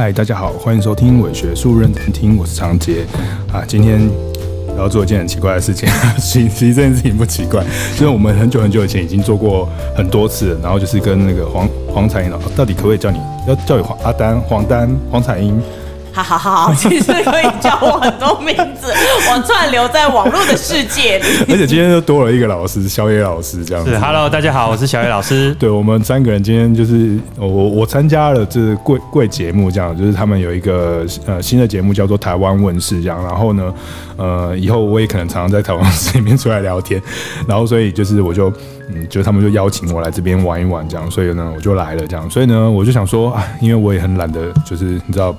嗨，大家好，欢迎收听伪学术认真听，我是常杰啊。今天要做一件很奇怪的事情，其实这件事情不奇怪，因为我们很久很久以前已经做过很多次，然后就是跟那个黄黄彩英老师，到底可不可以叫你要叫你黄阿丹、黄丹、黄彩英？好好好，其实可以叫我很多名字，我串流在网络的世界里。而且今天又多了一个老师，小野老师这样子。是，Hello，大家好，我是小野老师。对，我们三个人今天就是我我参加了这贵贵节目，这样就是他们有一个呃新的节目叫做台湾问事这样。然后呢，呃，以后我也可能常常在台湾室里面出来聊天。然后所以就是我就嗯，就他们就邀请我来这边玩一玩这样。所以呢，我就来了这样。所以呢，我就想说啊，因为我也很懒得，就是你知道。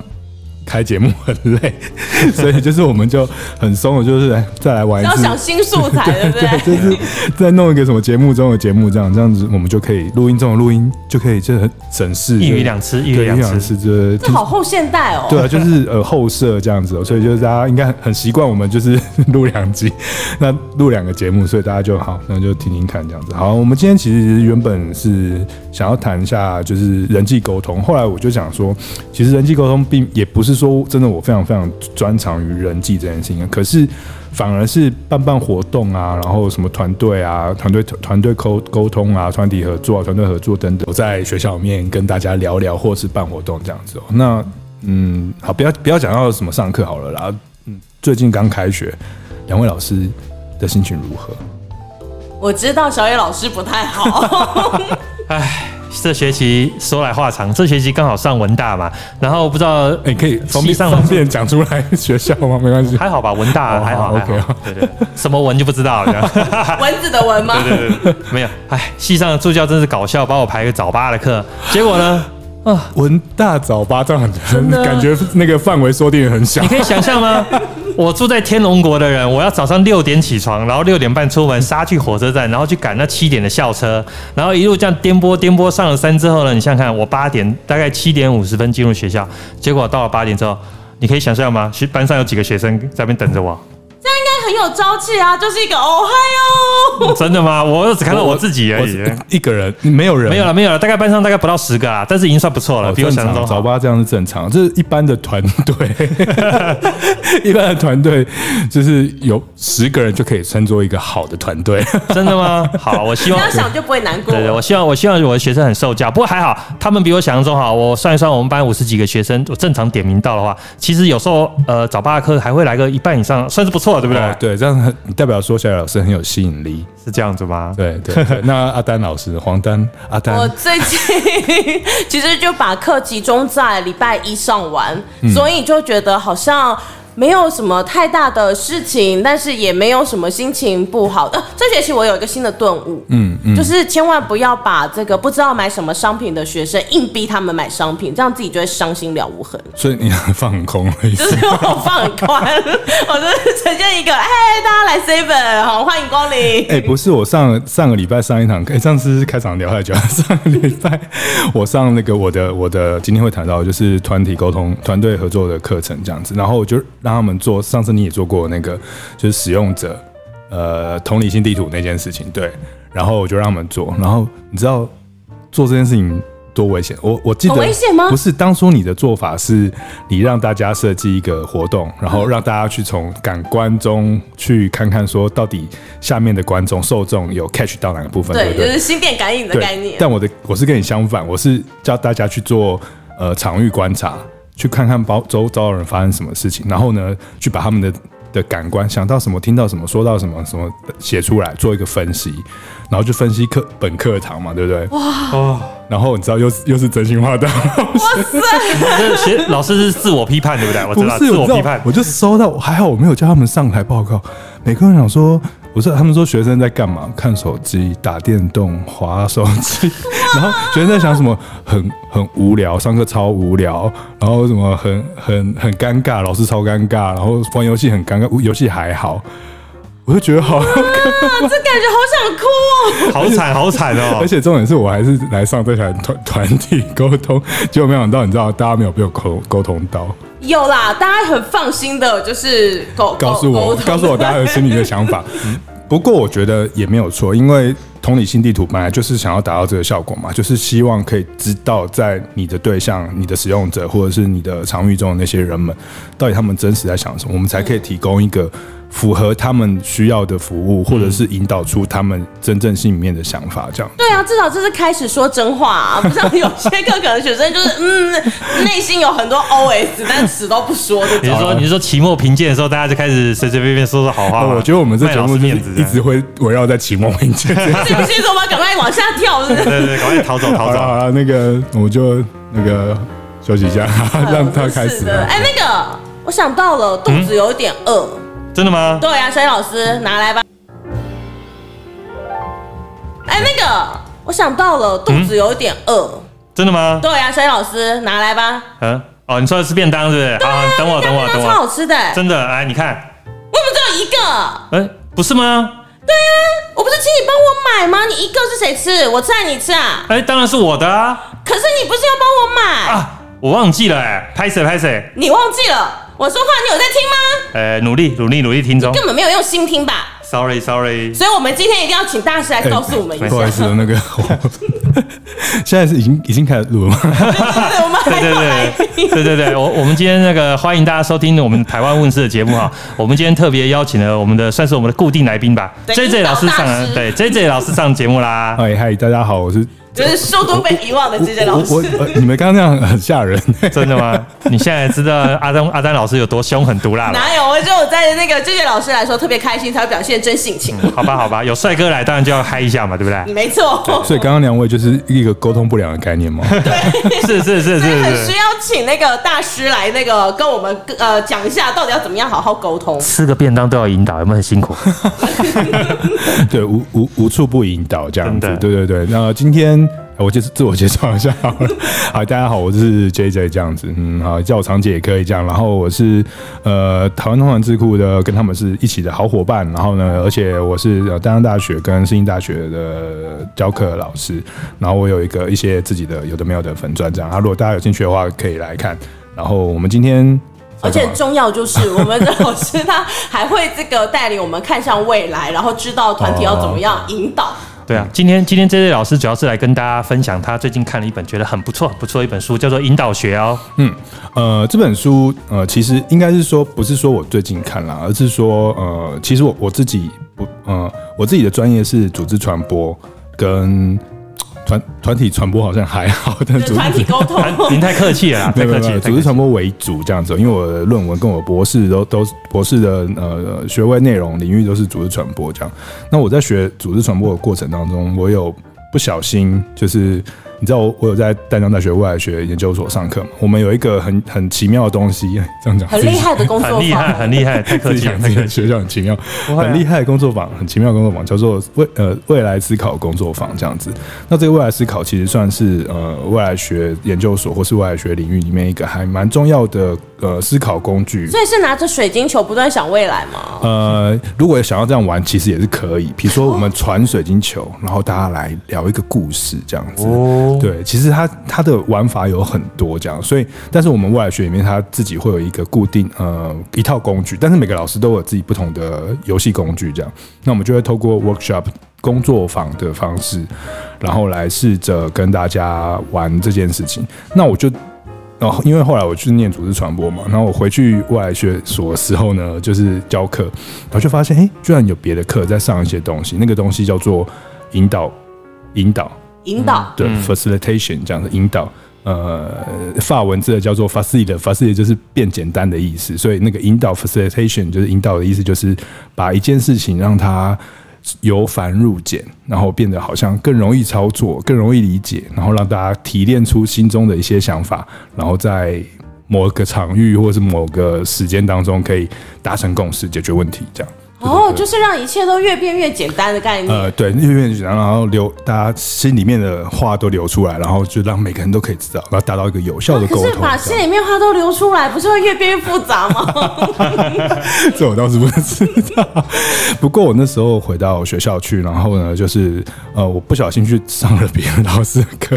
开节目很累，所以就是我们就很松的，就是来再来玩一次。要想新素材，对不对？对，就是再弄一个什么节目中的节目，这样这样子，我们就可以录音中的录音，就可以就很省事。一鱼两吃，一鱼两吃，这这好后现代哦。对啊，就是 呃后设这样子，所以就是大家应该很习惯我们就是录两集，那录两个节目，所以大家就好，那就听听看这样子。好，我们今天其实原本是想要谈一下就是人际沟通，后来我就想说，其实人际沟通并也不是。是说真的，我非常非常专长于人际这件事情，可是反而是办办活动啊，然后什么团队啊、团队团队沟沟通啊、团体合作啊、团队合作等等，我在学校里面跟大家聊聊，或是办活动这样子哦。那嗯，好，不要不要讲到什么上课好了啦。嗯，最近刚开学，两位老师的心情如何？我知道小野老师不太好，哎。这学期说来话长，这学期刚好上文大嘛，然后不知道哎，可以方便方便讲出来学校吗？没关系，还好吧，文大还好，OK，对对，什么文就不知道了，蚊子 的蚊吗？对对对，没有，哎，系上的助教真是搞笑，帮我排个早八的课，结果呢，啊，文大早八这样很感觉那个范围缩定很小，你可以想象吗？我住在天龙国的人，我要早上六点起床，然后六点半出门杀去火车站，然后去赶那七点的校车，然后一路这样颠簸颠簸上了山之后呢，你想想看，我八点大概七点五十分进入学校，结果到了八点之后，你可以想象吗？学班上有几个学生在那边等着我。很有朝气啊，就是一个哦嗨哟！真的吗？我只看到我自己而已，一个人没有人，没有了，没有了。大概班上大概不到十个啊，但是已经算不错了，哦、比我想象中早八这样是正常，这是一般的团队，一般的团队就是有十个人就可以称作一个好的团队。真的吗？好，我希望 这样想就不会难过。对，对对，我希望我希望我的学生很受教，不过还好，他们比我想象中好。我算一算，我们班五十几个学生，我正常点名到的话，其实有时候呃早八的课还会来个一半以上，算是不错，对不对？哦、对，这样很。代表说小野老师很有吸引力，是这样子吗？对对，对。那阿丹老师，黄丹阿丹，我最近 其实就把课集中在礼拜一上完，嗯、所以就觉得好像。没有什么太大的事情，但是也没有什么心情不好的。这学期我有一个新的顿悟，嗯嗯，就是千万不要把这个不知道买什么商品的学生硬逼他们买商品，这样自己就会伤心了无痕。所以你放很空，就是我放很宽，我就是呈现一个，哎，大家来 seven，好，欢迎光临。哎，不是，我上上个礼拜上一堂课，上次是开场聊太久了。上个礼拜 我上那个我的我的今天会谈到就是团体沟通、团队合作的课程这样子，然后我就。让他们做，上次你也做过那个，就是使用者，呃，同理心地图那件事情，对。然后我就让他们做，然后你知道做这件事情多危险？我我记得危险吗？不是，当初你的做法是，你让大家设计一个活动，然后让大家去从感官中去看看，说到底下面的观众受众有 catch 到哪个部分？对，对对就是心电感应的概念。但我的我是跟你相反，我是叫大家去做呃场域观察。去看看包周遭的人发生什么事情，然后呢，去把他们的的感官想到什么、听到什么、说到什么、什么写出来，做一个分析，然后就分析课本课堂嘛，对不对？哇！然后你知道又是又是真心话大冒险。老师是自我批判，对不对？我知道不是自我批判，我就收到，还好我没有叫他们上台报告。每个人想说。不是，他们说学生在干嘛？看手机、打电动、滑手机，然后学生在想什么？很很无聊，上课超无聊，然后什么很很很尴尬，老师超尴尬，然后玩游戏很尴尬，游戏还好，我就觉得好，啊，这感觉好想哭哦，好惨好惨哦！而且重点是我还是来上这台团团体沟通，结果没想到，你知道，大家没有被我沟沟通到。有啦，大家很放心的，就是告告诉我，告诉我大家的心里的想法。嗯，不过我觉得也没有错，因为同理心地图本来就是想要达到这个效果嘛，就是希望可以知道在你的对象、你的使用者或者是你的场域中的那些人们，到底他们真实在想什么，我们才可以提供一个。符合他们需要的服务，或者是引导出他们真正心里面的想法，这样。对啊，至少这是开始说真话啊，不像有些课可能学生就是嗯，内心有很多 OS，但死都不说。比如说你说期末评鉴的时候，大家就开始随随便便说说好话？我觉得我们这节目面子一直会围绕在期末评鉴。信不信说我们赶快往下跳？是不是？对对，赶快逃走逃走。好了，那个我就那个休息一下，让他开始。哎，那个我想到了，肚子有点饿。真的吗？对呀、啊，小雨老师拿来吧。哎、欸，那个，我想到了，肚子有点饿、嗯。真的吗？对呀、啊，小雨老师拿来吧。嗯，哦，你说的是便当是不是？好，等我，等我，等我。超好吃的。真的，哎，你看。我怎么只有一个？哎、欸，不是吗？对啊，我不是请你帮我买吗？你一个是谁吃？我吃还你吃啊？哎、欸，当然是我的啊。可是你不是要帮我买啊？我忘记了、欸，哎，拍谁拍谁？你忘记了？我说话你有在听吗？呃，努力努力努力听中，根本没有用心听吧？Sorry Sorry。所以我们今天一定要请大师来告诉我们一下。不好意思，那个 现在是已经已经开始录了吗？对对对对对对，我我们今天那个欢迎大家收听我们台湾问事的节目哈。我们今天特别邀请了我们的算是我们的固定来宾吧，JJ 老师上对 JJ 老师上节目啦。嗨嗨，大家好，我是。就是速度被遗忘的这些老师，我，我，我你们刚刚那样很吓人，真的吗？你现在知道阿丹阿丹老师有多凶狠毒辣了？哪有？我就我在那个这些老师来说特别开心，才会表现真性情。嗯、好吧，好吧，有帅哥来，当然就要嗨一下嘛，对不对？没错。所以刚刚两位就是一个沟通不良的概念吗？对，是是是是，是，很需要请那个大师来那个跟我们呃讲一下，到底要怎么样好好沟通。吃个便当都要引导，有没有很辛苦？对，无无无处不引导这样子。对对对，那今天。我就是自我介绍一下好了，好，大家好，我是 JJ 这样子，嗯，好，叫我长姐也可以这样。然后我是呃台湾通传智库的，跟他们是一起的好伙伴。然后呢，而且我是呃淡江大学跟世新大学的教课老师。然后我有一个一些自己的有的没有的粉钻这样。啊，如果大家有兴趣的话，可以来看。然后我们今天，而且重要就是我们的老师他还会这个带领我们看向未来，然后知道团体要怎么样引导。对啊，今天今天 JJ 老师主要是来跟大家分享他最近看了一本觉得很不错很不错的一本书，叫做《引导学》哦。嗯，呃，这本书呃，其实应该是说不是说我最近看了，而是说呃，其实我我自己不呃，我自己的专业是组织传播跟。团团体传播好像还好，但是团体沟通，您 太客气了，太客气。组织传播为主这样子，因为我的论文跟我博士都都博士的呃学位内容领域都是组织传播这样。那我在学组织传播的过程当中，我有不小心就是。你知道我我有在淡江大学未来学研究所上课吗？我们有一个很很奇妙的东西，这样讲很厉害的工作坊，很厉害，很厉害，太客气了。那个学校很奇妙，很厉害的工作坊，很奇妙的工作坊，叫做未呃未来思考工作坊这样子。那这个未来思考其实算是呃未来学研究所或是未来学领域里面一个还蛮重要的呃思考工具。所以是拿着水晶球不断想未来吗？呃，如果想要这样玩，其实也是可以。比如说我们传水晶球，然后大家来聊一个故事这样子。哦。对，其实它它的玩法有很多这样，所以但是我们未来学里面，它自己会有一个固定呃一套工具，但是每个老师都有自己不同的游戏工具这样，那我们就会透过 workshop 工作坊的方式，然后来试着跟大家玩这件事情。那我就然后，因为后来我去念组织传播嘛，然后我回去未来学所时候呢，就是教课，然后就发现哎，居然有别的课在上一些东西，那个东西叫做引导引导。引导。对 facilitation 这样的引导，呃，法文字的叫做 facilitate，facilitate 就是变简单的意思，所以那个引导 facilitation 就是引导的意思，就是把一件事情让它由繁入简，然后变得好像更容易操作、更容易理解，然后让大家提炼出心中的一些想法，然后在某个场域或者是某个时间当中可以达成共识，解决问题，这样。哦，就是让一切都越变越简单的概念。呃，对，越变越简单，然后流大家心里面的话都流出来，然后就让每个人都可以知道，然后达到一个有效的沟通。可是把心里面话都流出来，不是会越变越复杂吗？这我倒是不知道。不过我那时候回到学校去，然后呢，就是呃，我不小心去上了别的老师的课，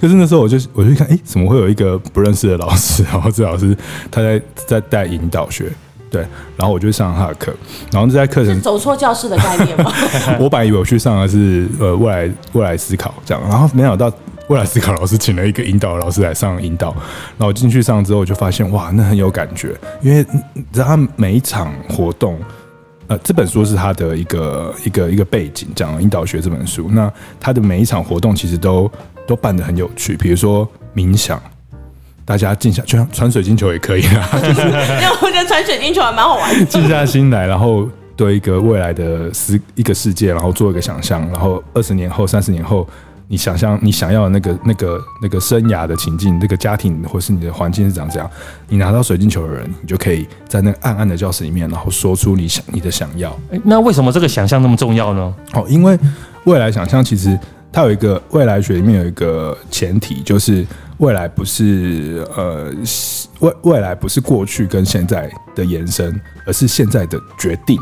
就是那时候我就我就看，哎，怎么会有一个不认识的老师？然后这老师他在在带引导学。对，然后我就去上他的课，然后就在课程走错教室的概念吗？我本来以为我去上的是呃未来未来思考这样，然后没想到未来思考老师请了一个引导老师来上引导，然后进去上之后我就发现哇，那很有感觉，因为你知道他每一场活动，呃，这本书是他的一个一个一个背景，讲引导学这本书，那他的每一场活动其实都都办得很有趣，比如说冥想。大家静下，就像传水晶球也可以啊。就是，因为我觉得穿水晶球还蛮好玩的。静下心来，然后对一个未来的世一个世界，然后做一个想象，然后二十年后、三十年后，你想象你想要的那个、那个、那个生涯的情境，那个家庭或是你的环境是长怎样。你拿到水晶球的人，你就可以在那个暗暗的教室里面，然后说出你想你的想要。那为什么这个想象那么重要呢？哦，因为未来想象其实它有一个未来学里面有一个前提，就是。未来不是呃未未来不是过去跟现在的延伸，而是现在的决定。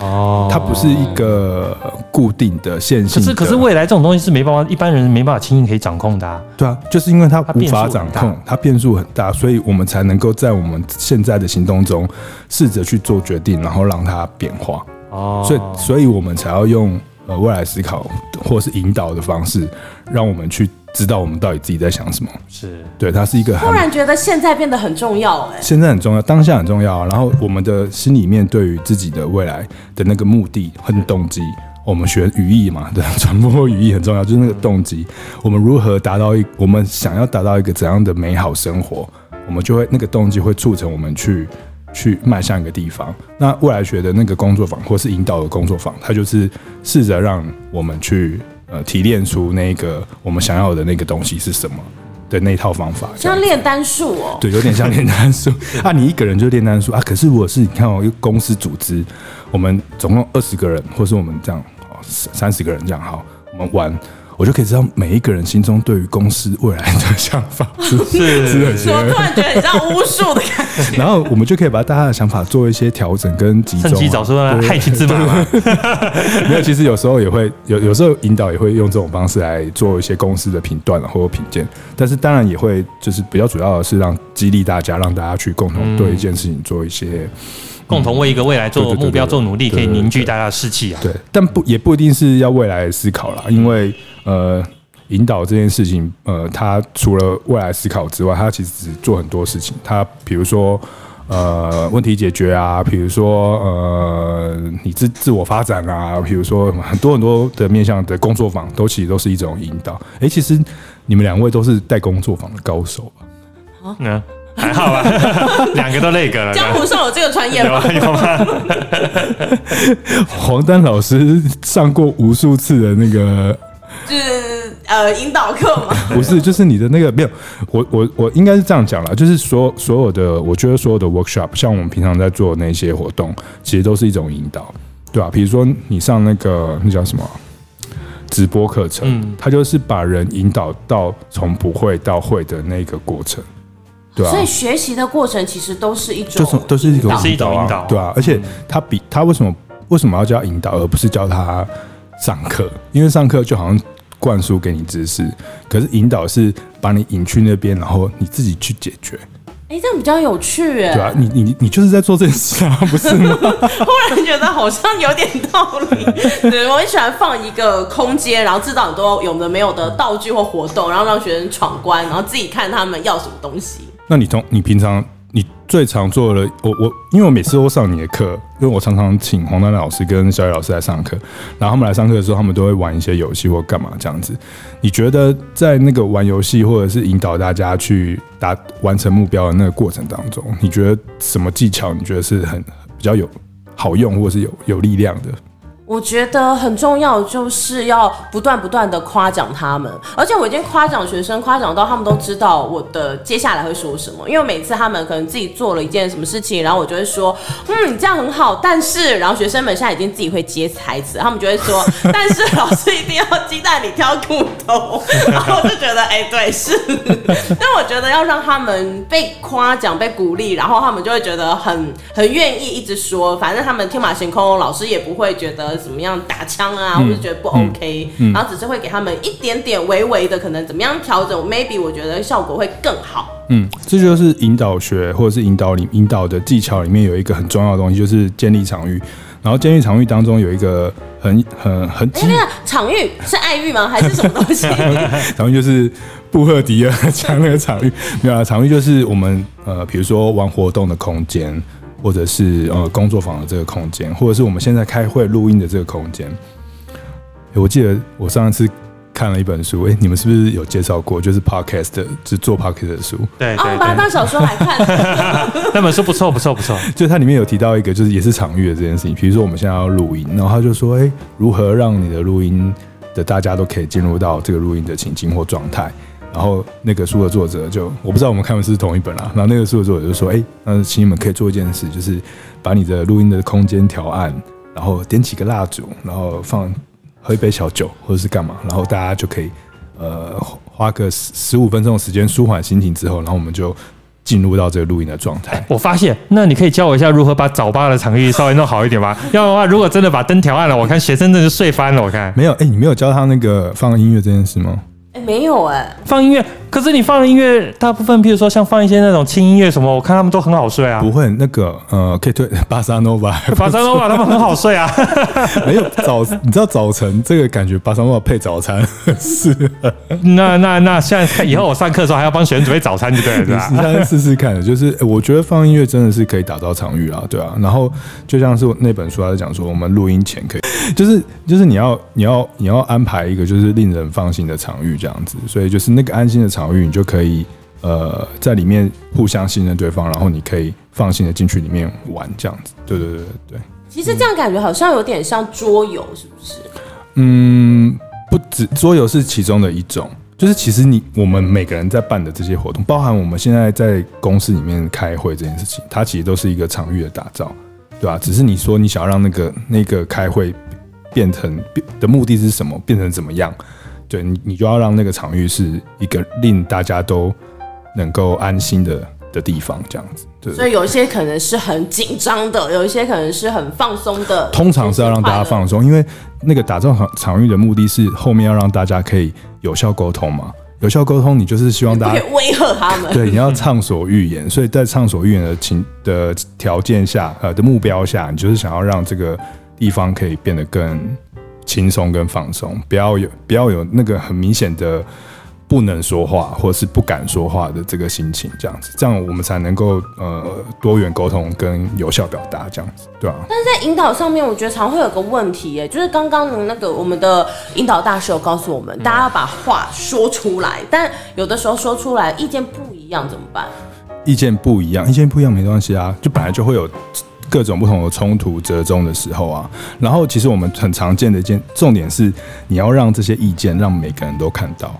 哦，它不是一个固定的线性的。可是可是未来这种东西是没办法，一般人没办法轻易可以掌控的啊。对啊，就是因为它无法掌控，它变数很大，所以我们才能够在我们现在的行动中试着去做决定，然后让它变化。哦，所以所以我们才要用呃未来思考或是引导的方式，让我们去。知道我们到底自己在想什么，是对，它是一个。突然觉得现在变得很重要，哎，现在很重要，当下很重要。然后我们的心里面对于自己的未来的那个目的和动机，我们学语义嘛，对，传播语义很重要，就是那个动机，我们如何达到一，我们想要达到一个怎样的美好生活，我们就会那个动机会促成我们去去迈向一个地方。那未来学的那个工作坊，或是引导的工作坊，它就是试着让我们去。呃，提炼出那个我们想要的那个东西是什么的那套方法，像炼丹术哦，对，有点像炼丹术 啊。你一个人就炼丹术啊，可是如果是你看哦，一个公司组织，我们总共二十个人，或是我们这样哦三十个人这样好，我们玩。我就可以知道每一个人心中对于公司未来的想法是是是是，我突然觉得很像巫术的感觉。然后我们就可以把大家的想法做一些调整跟集中，趁机找出害群之马 嘛。没有，其实有时候也会有，有时候引导也会用这种方式来做一些公司的评断或者评鉴。但是当然也会就是比较主要的是让激励大家，让大家去共同对一件事情做一些。共同为一个未来做目标、做努力，可以凝聚大家的士气啊。对，但不也不一定是要未来思考啦，因为呃，引导这件事情，呃，他除了未来思考之外，他其实做很多事情。他比如说呃，问题解决啊，比如说呃，你自自我发展啊，比如说很多很多的面向的工作坊，都其实都是一种引导。哎、欸，其实你们两位都是带工作坊的高手吧？好，嗯。还好吧，两个都那个了。江湖上有这个传言吗？有吗？黄丹老师上过无数次的那个，就是呃引导课吗？不是，就是你的那个没有。我我我应该是这样讲啦，就是所所有的，我觉得所有的 workshop，像我们平常在做的那些活动，其实都是一种引导，对吧？比如说你上那个那叫什么直播课程，嗯，它就是把人引导到从不会到会的那个过程。对啊，所以学习的过程其实都是一种，就是都是一种引导啊，对啊，而且他比他为什么为什么要教引导，而不是教他上课？因为上课就好像灌输给你知识，可是引导是把你引去那边，然后你自己去解决。哎，这样比较有趣哎。对啊，你你你就是在做这件事啊，不是吗？忽然觉得好像有点道理。对，我很喜欢放一个空间，然后制造很多有的没有的道具或活动，然后让学生闯关，然后自己看他们要什么东西。那你从你平常你最常做的，我我因为我每次都上你的课，因为我常常请黄丹老师跟小雨老师来上课，然后他们来上课的时候，他们都会玩一些游戏或干嘛这样子。你觉得在那个玩游戏或者是引导大家去达完成目标的那个过程当中，你觉得什么技巧你觉得是很比较有好用或者是有有力量的？我觉得很重要，就是要不断不断的夸奖他们，而且我已经夸奖学生，夸奖到他们都知道我的接下来会说什么。因为每次他们可能自己做了一件什么事情，然后我就会说，嗯，你这样很好，但是，然后学生们现在已经自己会接台词，他们就会说，但是老师一定要鸡蛋里挑骨头，然后我就觉得，哎、欸，对，是。但我觉得要让他们被夸奖、被鼓励，然后他们就会觉得很很愿意一直说，反正他们天马行空，老师也不会觉得。得怎么样打枪啊，嗯、或者觉得不 OK，、嗯嗯、然后只是会给他们一点点微微的可能怎么样调整，maybe 我觉得效果会更好。嗯，这就是引导学或者是引导里引导的技巧里面有一个很重要的东西，就是建立场域。然后监狱场域当中有一个很很很，哎，那个场域是爱玉吗？还是什么东西？场域就是布赫迪尔讲那个场域，没有啊，场域就是我们呃，比如说玩活动的空间，或者是呃工作坊的这个空间，或者是我们现在开会录音的这个空间。我记得我上一次。看了一本书，哎、欸，你们是不是有介绍过？就是 podcast，就是做 podcast 的书。对，对，对，啊，我把它当小说来看。那本书不错，不错，不错。就它里面有提到一个，就是也是场域的这件事情。比如说我们现在要录音，然后他就说，哎、欸，如何让你的录音的大家都可以进入到这个录音的情境或状态？然后那个书的作者就，我不知道我们看的是同一本啦。然后那个书的作者就说，哎、那请你们可以做一件事，就是把你的录音的空间调暗，然后点几个蜡烛，然后放。喝一杯小酒，或者是干嘛，然后大家就可以，呃，花个十十五分钟的时间舒缓心情之后，然后我们就进入到这个录音的状态。我发现，那你可以教我一下如何把早八的场域稍微弄好一点吗？要的话，如果真的把灯调暗了，我看学生真的是睡翻了。我看没有，哎、你没有教他那个放音乐这件事吗？没有哎、放音乐。可是你放的音乐，大部分，譬如说像放一些那种轻音乐什么，我看他们都很好睡啊。不会，那个呃，可以推巴萨诺瓦，巴萨诺瓦他们很好睡啊。没有早，你知道早晨这个感觉，巴萨诺瓦配早餐 是。那那那现在以后我上课的时候还要帮学生准备早餐，就对了？你先试试看，就是我觉得放音乐真的是可以打造场域啊，对啊。然后就像是那本书还在讲说，我们录音前可以，就是就是你要你要你要安排一个就是令人放心的场域这样子，所以就是那个安心的场。域，你就可以呃在里面互相信任对方，然后你可以放心的进去里面玩，这样子。对对对对对。其实这样感觉好像有点像桌游，是不是？嗯，不止桌游是其中的一种，就是其实你我们每个人在办的这些活动，包含我们现在在公司里面开会这件事情，它其实都是一个场域的打造，对吧？只是你说你想要让那个那个开会变成变的目的是什么，变成怎么样？对你，你就要让那个场域是一个令大家都能够安心的的地方，这样子。对，所以有一些可能是很紧张的，有一些可能是很放松的。通常是要让大家放松，因为那个打造场场域的目的是后面要让大家可以有效沟通嘛。有效沟通，你就是希望大家威吓他们。对，你要畅所欲言。所以在畅所欲言的情的条件下，呃的目标下，你就是想要让这个地方可以变得更。轻松跟放松，不要有不要有那个很明显的不能说话或是不敢说话的这个心情，这样子，这样我们才能够呃多元沟通跟有效表达，这样子，对啊？但是在引导上面，我觉得常会有个问题，耶，就是刚刚的那个我们的引导大师有告诉我们，大家要把话说出来，但有的时候说出来意见不一样怎么办？意见不一样，意见不一样没关系啊，就本来就会有。各种不同的冲突折中的时候啊，然后其实我们很常见的一件重点是，你要让这些意见让每个人都看到，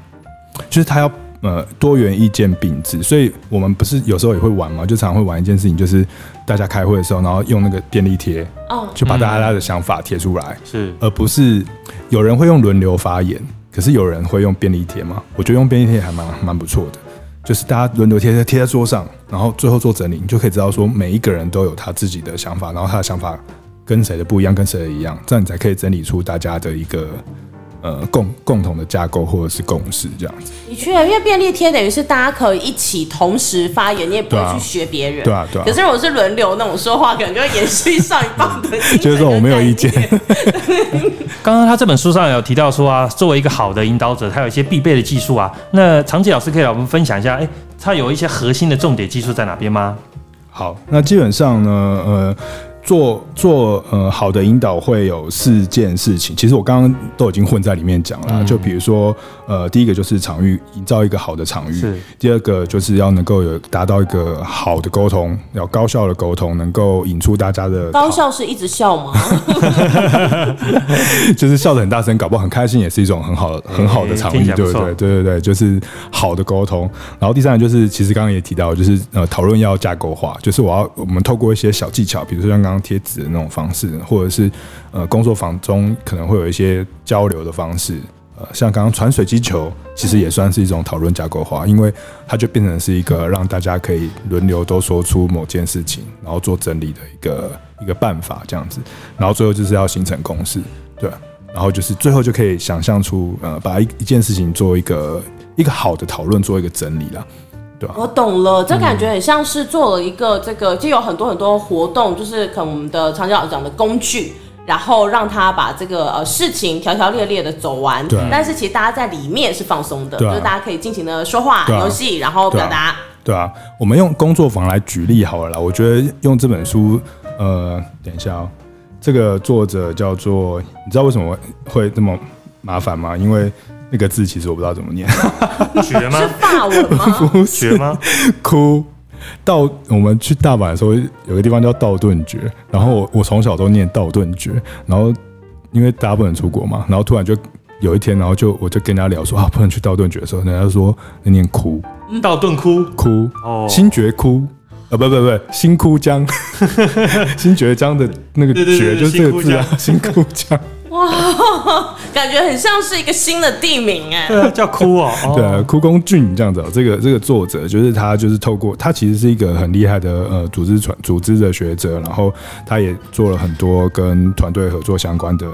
就是他要呃多元意见并置。所以我们不是有时候也会玩嘛，就常常会玩一件事情，就是大家开会的时候，然后用那个便利贴，哦，就把大家的想法贴出来，是，而不是有人会用轮流发言，可是有人会用便利贴嘛？我觉得用便利贴还蛮蛮不错的。就是大家轮流贴在贴在桌上，然后最后做整理，你就可以知道说每一个人都有他自己的想法，然后他的想法跟谁的不一样，跟谁的一样，这样你才可以整理出大家的一个呃共共同的架构或者是共识这样子。的确，因为便利贴等于是大家可以一起同时发言，你也不会去学别人。对啊，对啊。可是如果是轮流那种说话，可能就会延续上一棒的。就是说我没有意见。刚刚他这本书上有提到说啊，作为一个好的引导者，他有一些必备的技术啊。那长吉老师可以来我们分享一下，哎，他有一些核心的重点技术在哪边吗？好，那基本上呢，呃。做做呃好的引导会有四件事情，其实我刚刚都已经混在里面讲了。嗯、就比如说呃，第一个就是场域，营造一个好的场域；第二个就是要能够有达到一个好的沟通，要高效的沟通，能够引出大家的高效是一直笑吗？就是笑得很大声，搞不好很开心，也是一种很好的很好的场域，对不对？对对对，就是好的沟通。然后第三个就是，其实刚刚也提到，就是呃讨论要架构化，就是我要我们透过一些小技巧，比如说像刚刚。贴纸的那种方式，或者是呃工作坊中可能会有一些交流的方式，呃，像刚刚传水机球，其实也算是一种讨论架构化，因为它就变成是一个让大家可以轮流都说出某件事情，然后做整理的一个一个办法这样子，然后最后就是要形成共识，对，然后就是最后就可以想象出呃，把一一件事情做一个一个好的讨论，做一个整理了。对啊，我懂了，这感觉很像是做了一个这个，就有很多很多活动，就是可能我们的长脚讲的工具，然后让他把这个呃事情条条列列的走完。对。但是其实大家在里面是放松的，就是大家可以尽情的说话、游戏，然后表达。对啊，我们用工作坊来举例好了啦。我觉得用这本书，呃，等一下哦，这个作者叫做，你知道为什么会这么麻烦吗？因为。那个字其实我不知道怎么念，学吗？是法文吗？不是绝吗？哭。道，我们去大阪的时候，有个地方叫道顿崛，然后我我从小都念道顿崛，然后因为大家不能出国嘛，然后突然就有一天，然后就我就跟人家聊说啊，不能去道顿崛的时候，人家说那念哭，道顿哭哭哦，新觉哭啊，不不不，新窟江，新觉江的那个觉就是这个字啊，新窟江。哇，感觉很像是一个新的地名哎，对啊，叫枯 哦，对啊，窟宫俊这样子。这个这个作者就是他，就是透过他其实是一个很厉害的呃组织传组织的学者，然后他也做了很多跟团队合作相关的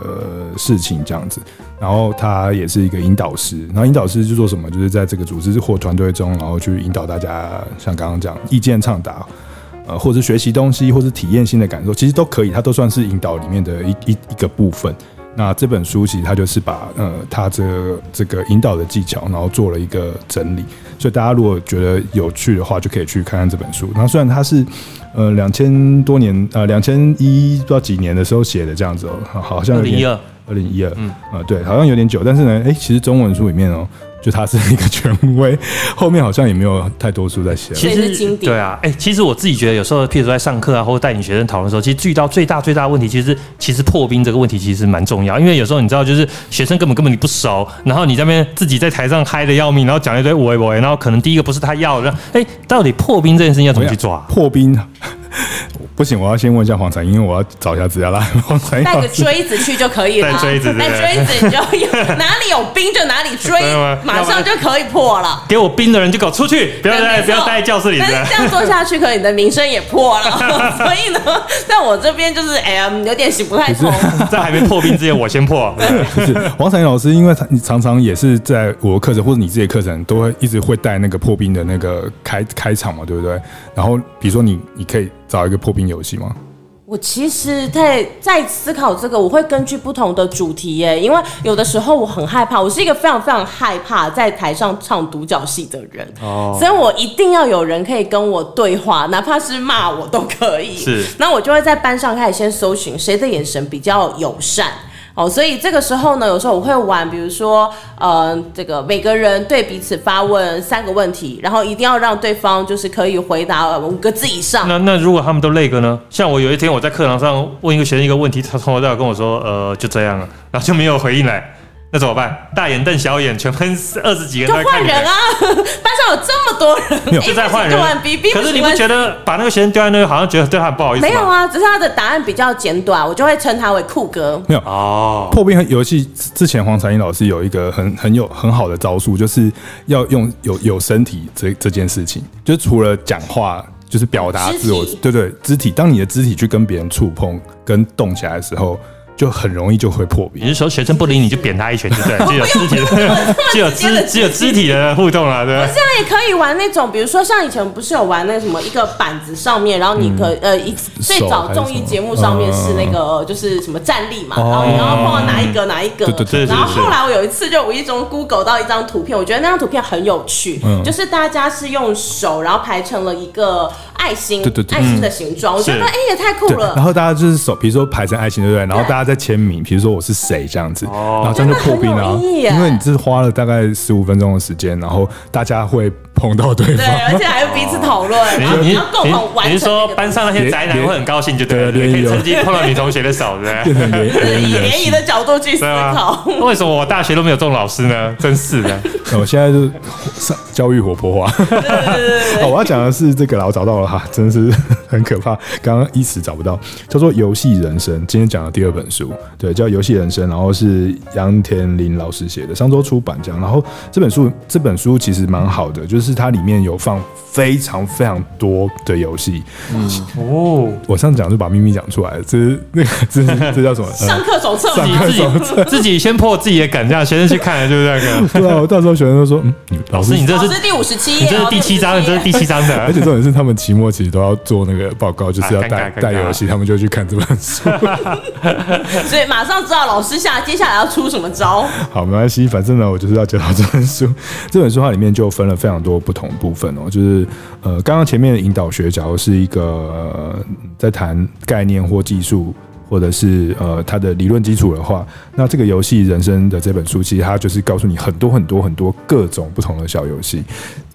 事情这样子。然后他也是一个引导师，然后引导师是做什么？就是在这个组织或团队中，然后去引导大家，像刚刚讲意见倡导，呃，或者学习东西，或者体验新的感受，其实都可以，他都算是引导里面的一一一个部分。那这本书其实它就是把呃它这、这个引导的技巧，然后做了一个整理，所以大家如果觉得有趣的话，就可以去看看这本书。那虽然它是呃两千多年呃两千一不知道几年的时候写的这样子哦，好像二零一二二零一二嗯啊对，好像有点久，但是呢，哎，其实中文书里面哦。就它是一个权威，后面好像也没有太多书在写。其实对啊，哎、欸，其实我自己觉得有时候，譬如说在上课啊，或者带领学生讨论的时候，其实遇到最大最大的问题，其实其实破冰这个问题其实蛮重要。因为有时候你知道，就是学生根本根本你不熟，然后你这边自己在台上嗨的要命，然后讲一堆喂喂，然后可能第一个不是他要的，哎、欸，到底破冰这件事情要怎么去抓？破冰。不行，我要先问一下黄彩英，因为我要找一下资料啦。黄彩英带个锥子去就可以了，带锥子，带锥子你就有 哪里有冰就哪里锥，马上就可以破了。给我冰的人就给我出去，不要在不要待在教室里。但是这样做下去，可能你的名声也破了。所以呢，在我这边就是哎呀，有点行不太通。在还没破冰之前，我先破。不是黄彩英老师，因为你常常也是在我的课程或者你自己的课程，都会一直会带那个破冰的那个开开场嘛，对不对？然后比如说你你可以。找一个破冰游戏吗？我其实在在思考这个，我会根据不同的主题耶，因为有的时候我很害怕，我是一个非常非常害怕在台上唱独角戏的人，哦，所以我一定要有人可以跟我对话，哪怕是骂我都可以。是，那我就会在班上开始先搜寻谁的眼神比较友善。哦，所以这个时候呢，有时候我会玩，比如说，呃，这个每个人对彼此发问三个问题，然后一定要让对方就是可以回答五个字以上。那那如果他们都那个呢？像我有一天我在课堂上问一个学生一个问题，他从头到尾跟我说，呃，就这样了，然后就没有回应来。那怎么办？大眼瞪小眼，全班二十几个人。就换人啊！班上有这么多人，就在换人。可是你不觉得把那个学生丢在那个，好像觉得对他很不好意思吗？没有啊，只是他的答案比较简短，我就会称他为酷哥。没有哦。破冰游戏之前，黄彩英老师有一个很很有很好的招数，就是要用有有身体这这件事情，就除了讲话，就是表达自我，对对，肢体。当你的肢体去跟别人触碰跟动起来的时候。就很容易就会破冰。你是说学生不理你就扁他一拳，对不对？就有肢体的，就有肢只有肢体的互动了，对吧？现在也可以玩那种，比如说像以前不是有玩那个什么一个板子上面，然后你可呃一最早综艺节目上面是那个就是什么站立嘛，然后你要碰到哪一个哪一个，对对对。然后后来我有一次就无意中 Google 到一张图片，我觉得那张图片很有趣，就是大家是用手然后排成了一个爱心，对对对，爱心的形状，我觉得哎也太酷了。然后大家就是手，比如说排成爱心，对不对？然后大家在签名，比如说我是谁这样子，然后这样就破冰了。因为你这是花了大概十五分钟的时间，然后大家会碰到对方，对，而且还要彼此讨论，你要共同完成。你是说班上那些宅男会很高兴，就对了，可以趁机碰到女同学的手，对不对？以 联谊的角度去思考。为什么我大学都没有这种老师呢？真是的，我现在就教育活泼化。我要讲的是这个了，我找到了哈，真的是。很可怕，刚刚一时找不到，叫做《游戏人生》，今天讲的第二本书，对，叫《游戏人生》，然后是杨田林老师写的，上周出版这样。然后这本书这本书其实蛮好的，就是它里面有放非常非常多的游戏。嗯哦，我上次讲就把秘密讲出来了，这是那个这是这叫什么？上课手册，上课手册，自己先破自己的梗，这样学生去看了就这个。对啊，我到时候学生都说，嗯，老师你这是第五十七页，这是第七章，这是第七章的。而且重点是他们期末其实都要做那个报告，就是要带带游戏，他们就去看这本书。所以马上知道老师下接下来要出什么招。好，没关系，反正呢，我就是要介绍这本书。这本书它里面就分了非常多不同部分哦，就是呃，刚刚前面的引导学，假如是一个、呃、在谈概念或技术。或者是呃，它的理论基础的话，那这个游戏人生的这本书，其实它就是告诉你很多很多很多各种不同的小游戏。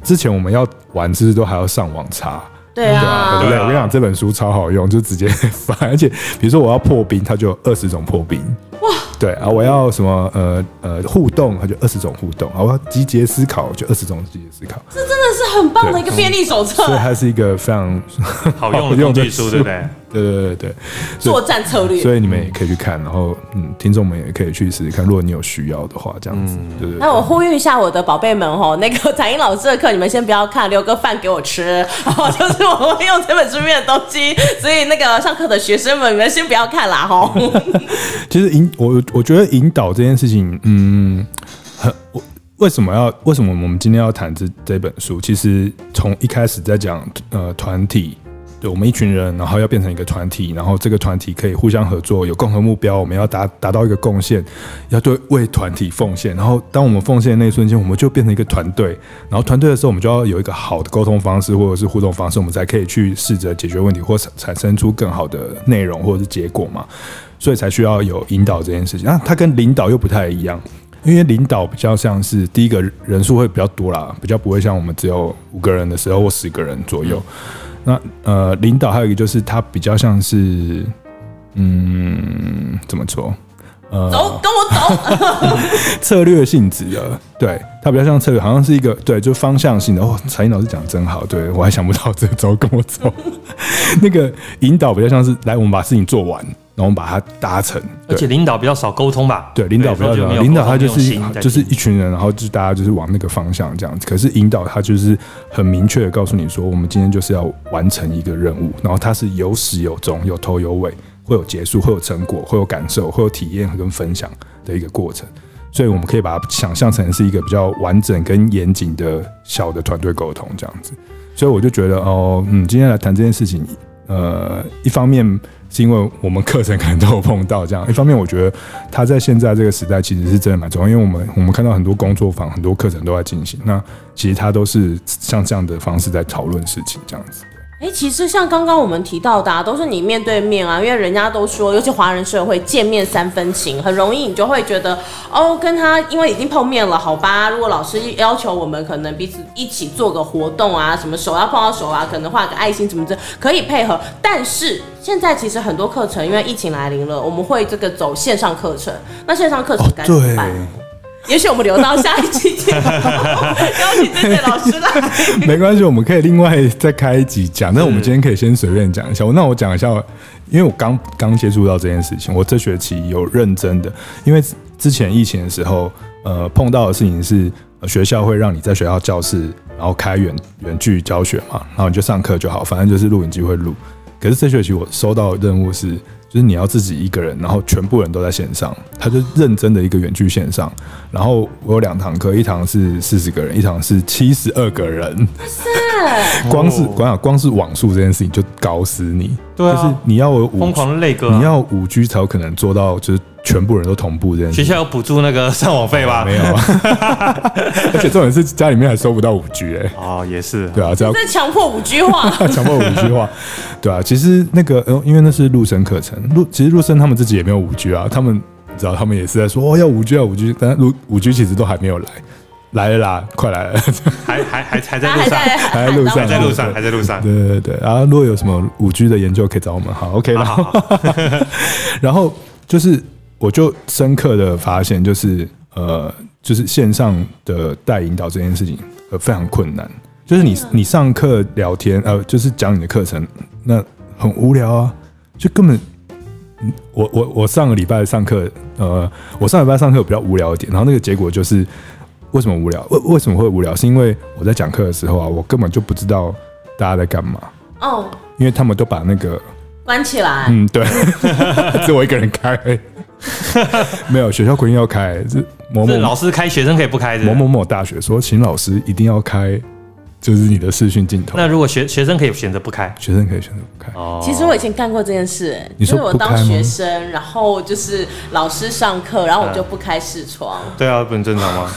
之前我们要玩，其实都还要上网查。对啊，对不对？我跟你讲，这本书超好用，就直接 翻。而且，比如说我要破冰，它就有二十种破冰。哇！对啊，我要什么呃呃互动，它就二十种互动。我要集结思考，就二十种集结思考。这真的是很棒的一个便利手册。所以它是一个非常好用的工具书，对不对？对对对对，作战策略，所以你们也可以去看，然后嗯，听众们也可以去试试看，如果你有需要的话，这样子，对对。那我呼吁一下我的宝贝们哦，那个彩英老师的课你们先不要看，留个饭给我吃，然后就是我会用这本书面的东西，所以那个上课的学生们你们先不要看啦哈。其实引我我觉得引导这件事情，嗯，很我为什么要为什么我们今天要谈这这本书？其实从一开始在讲呃团体。对，我们一群人，然后要变成一个团体，然后这个团体可以互相合作，有共同目标，我们要达达到一个贡献，要对为团体奉献。然后当我们奉献的那一瞬间，我们就变成一个团队。然后团队的时候，我们就要有一个好的沟通方式或者是互动方式，我们才可以去试着解决问题，或产生出更好的内容或者是结果嘛。所以才需要有引导这件事情。那它跟领导又不太一样，因为领导比较像是第一个人数会比较多啦，比较不会像我们只有五个人的时候或十个人左右。那呃，领导还有一个就是，他比较像是，嗯，怎么说？呃，走，跟我走。策略性质的，对，他比较像策略，好像是一个对，就方向性的。哦，彩英老师讲的真好，对我还想不到这个，走，跟我走。那个引导比较像是，来，我们把事情做完。然后我们把它搭成，而且领导比较少沟通吧？对，领导比较少，领导他就是就是一群人，然后就大家就是往那个方向这样子。可是引导他就是很明确的告诉你说，我们今天就是要完成一个任务，然后它是有始有终，有头有尾，会有结束，会有成果，会有感受，会有体验跟分享的一个过程。所以我们可以把它想象成是一个比较完整跟严谨的小的团队沟通这样子。所以我就觉得哦，嗯，今天来谈这件事情，呃，一方面。是因为我们课程可能都有碰到这样，一方面我觉得他在现在这个时代其实是真的蛮重要，因为我们我们看到很多工作坊、很多课程都在进行，那其实他都是像这样的方式在讨论事情这样子。哎，其实像刚刚我们提到的，啊，都是你面对面啊，因为人家都说，尤其华人社会见面三分情，很容易你就会觉得，哦，跟他因为已经碰面了，好吧？如果老师要求我们可能彼此一起做个活动啊，什么手要碰到手啊，可能画个爱心什么的，可以配合。但是现在其实很多课程因为疫情来临了，我们会这个走线上课程，那线上课程该怎么办？也许我们留到下一期节目，邀请这位老师来。没关系，我们可以另外再开一集讲。那我们今天可以先随便讲一下。那我讲一下，因为我刚刚接触到这件事情，我这学期有认真的。因为之前疫情的时候，呃，碰到的事情是学校会让你在学校教室，然后开远远距教学嘛，然后你就上课就好，反正就是录影机会录。可是这学期我收到的任务是。就是你要自己一个人，然后全部人都在线上，他就认真的一个远距线上。然后我有两堂课，一堂是四十个人，一堂是七十二个人。是，光是光光是网速这件事情就搞死你。对啊，就是你要有疯狂的累哥，你要五 G 才有可能做到，就是。全部人都同步这样，学校有补助那个上网费吗？没有，而且重点是家里面还收不到五 G 哎。哦，也是，对啊，这要强迫五 G 化，强迫五 G 化，对啊。其实那个，因为那是陆生课程，陆其实陆生他们自己也没有五 G 啊，他们你知道，他们也是在说哦要五 G 要五 G，但陆五 G 其实都还没有来，来了啦，快来了，还还还还在路上，还在路上，还在路上，还在路上。对对对，然后如果有什么五 G 的研究，可以找我们，好，OK 了。然后就是。我就深刻的发现，就是呃，就是线上的带引导这件事情呃非常困难。就是你你上课聊天呃，就是讲你的课程那很无聊啊，就根本，我我我上个礼拜上课，呃，我上礼拜上课比较无聊一点，然后那个结果就是为什么无聊？为为什么会无聊？是因为我在讲课的时候啊，我根本就不知道大家在干嘛。哦，因为他们都把那个关起来，嗯，对，只有我一个人开，没有学校规定要开，这某某老师开，学生可以不开的。某某某大学说，请老师一定要开。就是你的视讯镜头。那如果学学生可以选择不开，学生可以选择不开。哦，其实我以前干过这件事，哎，你说我当学生，然后就是老师上课，然后我就不开视窗。对啊，不很正常吗？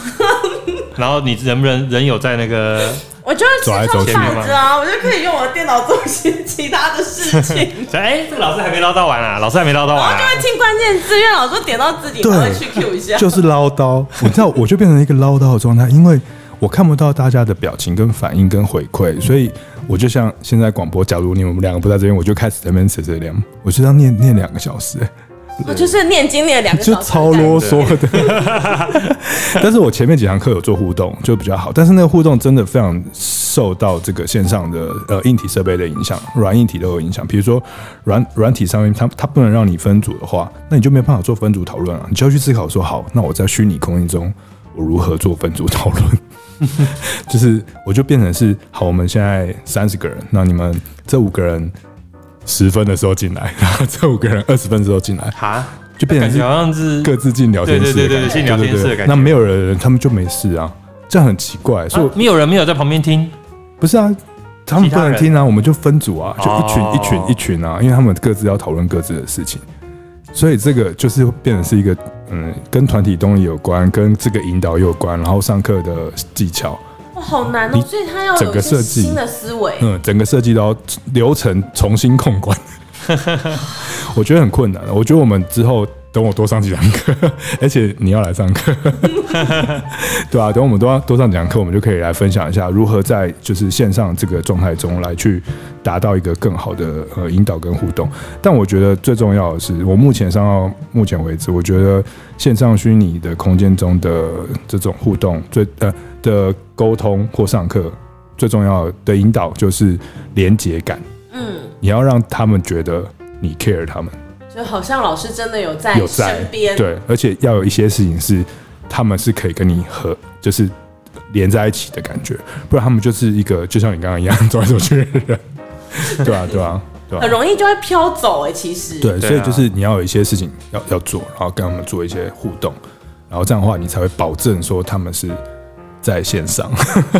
然后你人不人人有在那个？我就会视窗摆着啊，我就可以用我的电脑做些其他的事情。哎，这个老师还没唠叨完啊，老师还没唠叨完。然后就会听关键字，因为老师点到自己，才会去 Q 一下。就是唠叨，你知道，我就变成一个唠叨的状态，因为。我看不到大家的表情跟反应跟回馈，所以我就像现在广播，假如你们两个不在这边，我就开始在那边扯扯凉，我就要念念两个小时，我就是念经念两个小时，就超啰嗦的。但是我前面几堂课有做互动，就比较好。但是那个互动真的非常受到这个线上的呃硬体设备的影响，软硬体都有影响。比如说软软体上面，它它不能让你分组的话，那你就没办法做分组讨论啊。你就要去思考说，好，那我在虚拟空间中，我如何做分组讨论？就是，我就变成是好，我们现在三十个人，那你们这五个人十分的时候进来，然 后这五个人二十分的时候进来，哈，就变成好像是各自进聊天室，对对对对，进聊天室的感觉。那没有人，他们就没事啊，这样很奇怪。所以没有人没有在旁边听，不是啊，他们不能听啊，我们就分组啊，就一群一群一群啊，因为他们各自要讨论各自的事情，所以这个就是变成是一个。嗯，跟团体动力有关，跟这个引导有关，然后上课的技巧，哇，好难哦！所以他要整个设计新的思维，嗯，整个设计都要流程重新控管，我觉得很困难。我觉得我们之后。等我多上几堂课，而且你要来上课，对啊，等我们多多上几堂课，我们就可以来分享一下如何在就是线上这个状态中来去达到一个更好的呃引导跟互动。但我觉得最重要的是，我目前上到目前为止，我觉得线上虚拟的空间中的这种互动最呃的沟通或上课最重要的引导就是连结感。嗯，你要让他们觉得你 care 他们。就好像老师真的有在身边，对，而且要有一些事情是他们是可以跟你和就是连在一起的感觉，不然他们就是一个就像你刚刚一样 走来走去的人，对啊，对啊，对啊，很容易就会飘走哎，其实。对，所以就是你要有一些事情要要做，然后跟他们做一些互动，然后这样的话你才会保证说他们是。在线上，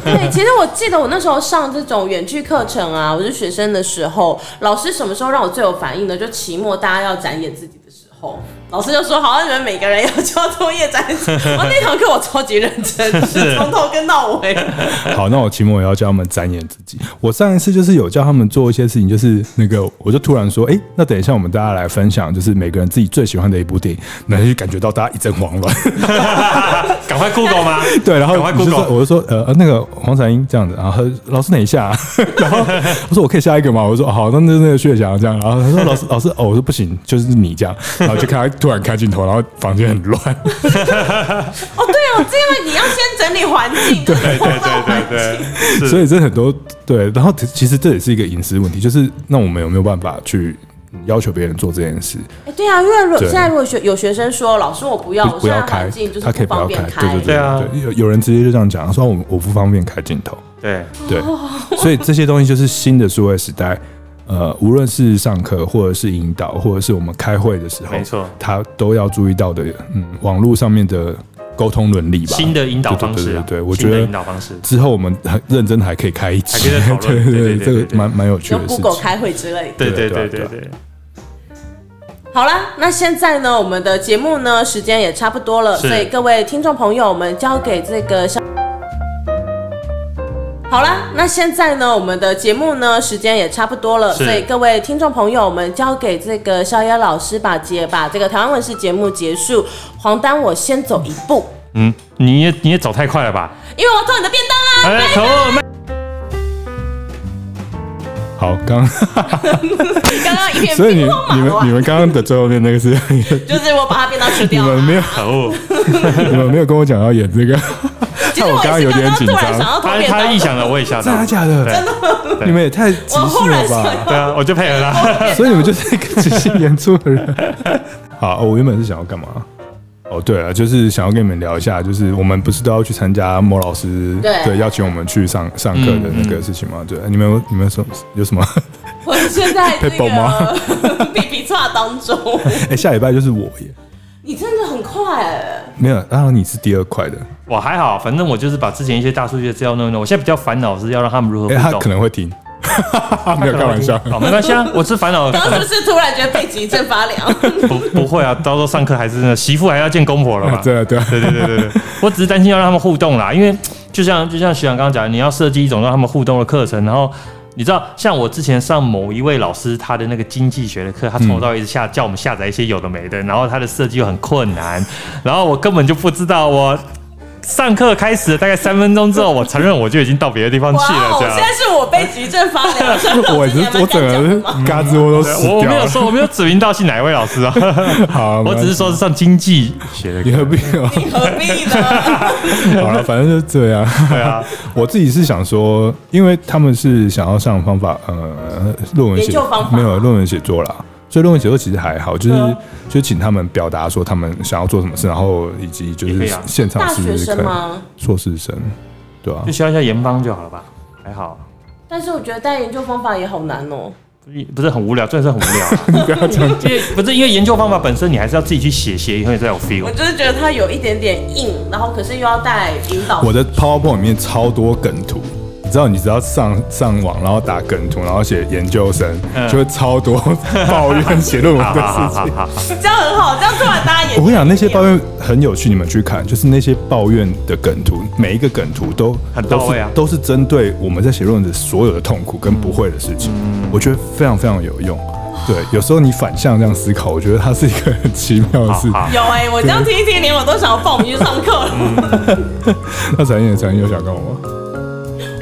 对，其实我记得我那时候上这种远距课程啊，我是学生的时候，老师什么时候让我最有反应的？就期末大家要展演自己的时候。老师就说：“好，像你们每个人 要交作业展示。”然后那堂课我超级认真，是从头跟到尾。好，那我期末也要教他们展演自己。我上一次就是有叫他们做一些事情，就是那个，我就突然说：“哎、欸，那等一下我们大家来分享，就是每个人自己最喜欢的一部电影，然后就感觉到大家一阵慌乱。”赶快 Google 吗？对，然后赶快 Google。我就说：“呃，那个黄彩英这样子。”然后老师等一下，然后我说：“我可以下一个吗？”我说：“好，那那那个薛翔这样。”然后他说：“老师，老师，哦，我说不行，就是你这样。”然后就看他。突然开镜头，然后房间很乱。哦，对哦，是因为你要先整理环境，对 对对对对，所以这很多对。然后其实这也是一个隐私问题，就是那我们有没有办法去要求别人做这件事？哎，对啊，因为现在如果学有学生说，老师我不要，不要开，他可以不要开，对对对啊。有有人直接就这样讲，说我我不方便开镜头。对对，所以这些东西就是新的数位时代。呃，无论是上课，或者是引导，或者是我们开会的时候，没错，他都要注意到的，嗯，网络上面的沟通伦理吧。新的引导方式，啊，对，对，对，对，我觉得引导方式之后我们很认真还可以开一期，对对对，这个蛮蛮有趣的。用 Google 开会之类的，对对对对对。好了，那现在呢，我们的节目呢，时间也差不多了，所以各位听众朋友，我们交给这个小。好了，那现在呢，我们的节目呢，时间也差不多了，所以各位听众朋友，我们交给这个逍遥老师把节把这个台湾文史节目结束。黄丹，我先走一步。嗯，你也你也走太快了吧？因为我要做你的便当啊！好，刚刚 刚一片，所以你你们你们刚刚的最后面那个是，就是我把它变到吃掉。你们没有，你们没有跟我讲要演这个。其实我 刚刚有点紧张他他臆想的我也吓到真的，假的？对你们也太即兴了吧！对啊，我就配合他。所以你们就是一个即兴演出的人。好，哦我原本是想要干嘛？哦，对了，就是想要跟你们聊一下，就是我们不是都要去参加莫老师对邀请我们去上上课的那个事情吗？对，你们有你们有什么有什么？我现在 这 Pebble 吗个皮皮叉当中，哎，下礼拜就是我耶，你真的很快哎。没有，当然你是第二快的。我还好，反正我就是把之前一些大数据的资料弄一弄。我现在比较烦恼是要让他们如何哎，他。可能会听，没有开玩笑。好，没关系啊，我是烦恼。刚刚是不是突然觉得背脊一阵发凉？不不会啊，到时候上课还是那媳妇还要见公婆了嘛。对啊，对啊，对对对对对，我只是担心要让他们互动啦，因为就像就像徐长刚刚讲的，你要设计一种让他们互动的课程，然后你知道，像我之前上某一位老师他的那个经济学的课，他从头到尾一直下叫我们下载一些有的没的，然后他的设计又很困难，然后我根本就不知道我。上课开始大概三分钟之后，我承认我就已经到别的地方去了。这样现，在是我背脊一阵发了。我是我整个嘎吱窝都死掉了我没。有说我没有指名道姓哪一位老师啊，好，我只是说是上经济学的课。你何必哦？你何必呢？好了，反正就这样。对啊，我自己是想说，因为他们是想要上方法，呃，论文写方法没有论文写作啦，所以论文写作其实还好，就是、就请他们表达说他们想要做什么事，然后以及就是现场大学是不是可以生吗？硕士生，对啊、就需要一下研方就好了吧，还好，但是我觉得带研究方法也好难哦。不是不是很无聊，真的是很无聊、啊。不要这样因为不是因为研究方法本身，你还是要自己去写，写以后你才有 feel 我。就是觉得它有一点点硬，然后可是又要带引导。我的 PowerPoint 里面超多梗图，你知道，你只要上上网，然后打梗图，然后写研究生，嗯就会超多抱怨写论文的事情。这样很好，这样突然大家也我跟你讲，那些抱怨很有趣，你们去看，就是那些抱怨的梗图，每一个梗图都很到位啊都是针对我们在写论文的所有的痛苦跟不会的事情，我觉得非常非常有用。对，有时候你反向这样思考，我觉得它是一个很奇妙的事。好好有哎、我这样听一听，连我都想要报名去上课了。那陈燕，陈燕有想跟我吗？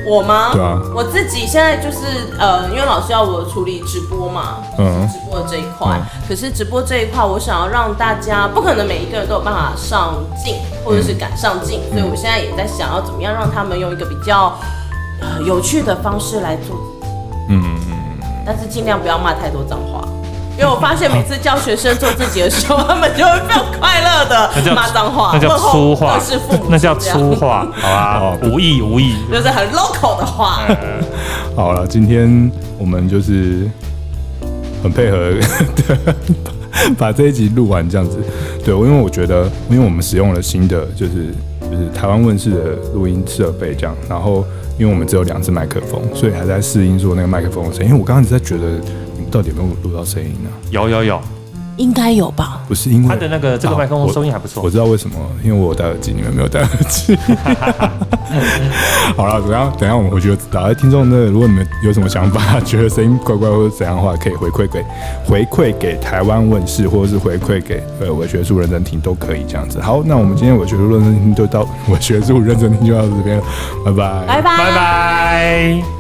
我吗？对啊我自己现在就是呃，因为老师要我处理直播嘛，嗯直播的这一块。嗯可是直播这一块，我想要让大家，不可能每一个人都有办法上镜，或者是敢上镜，所以我现在也在想要怎么样让他们用一个比较呃有趣的方式来做，嗯嗯嗯。但是尽量不要骂太多脏话。因为我发现每次教学生做自己的时候，他们就会非常快乐的 那叫骂脏话，那叫粗话各式父母，那叫粗，话，好吧哦？无意无意。就是很 local 的话。好了，今天我们就是很配合的把这一集录完这样子。对，因为我觉得，因为我们使用了新的，就是就是台湾问世的录音设备这样，然后因为我们只有两只麦克风，所以还在试音做那个麦克风的声音。因为我刚刚一直在觉得，你们到底有没有录到声音呢、有有有，应该有吧？不是因为他的那个这个麦克风收音还不错我。知道为什么，因为我有戴耳机，你们没有戴耳机。好了，等一下等一下我们回去就知道。哎，听众呢，如果你们有什么想法，觉得声音怪怪或者怎样的话，可以回馈给回馈给台湾问世，或者是回馈给呃伪学术认真听都可以这样子。好，那我们今天伪学术认真听就到伪学术认真听就到这边了，拜拜。拜拜，拜拜。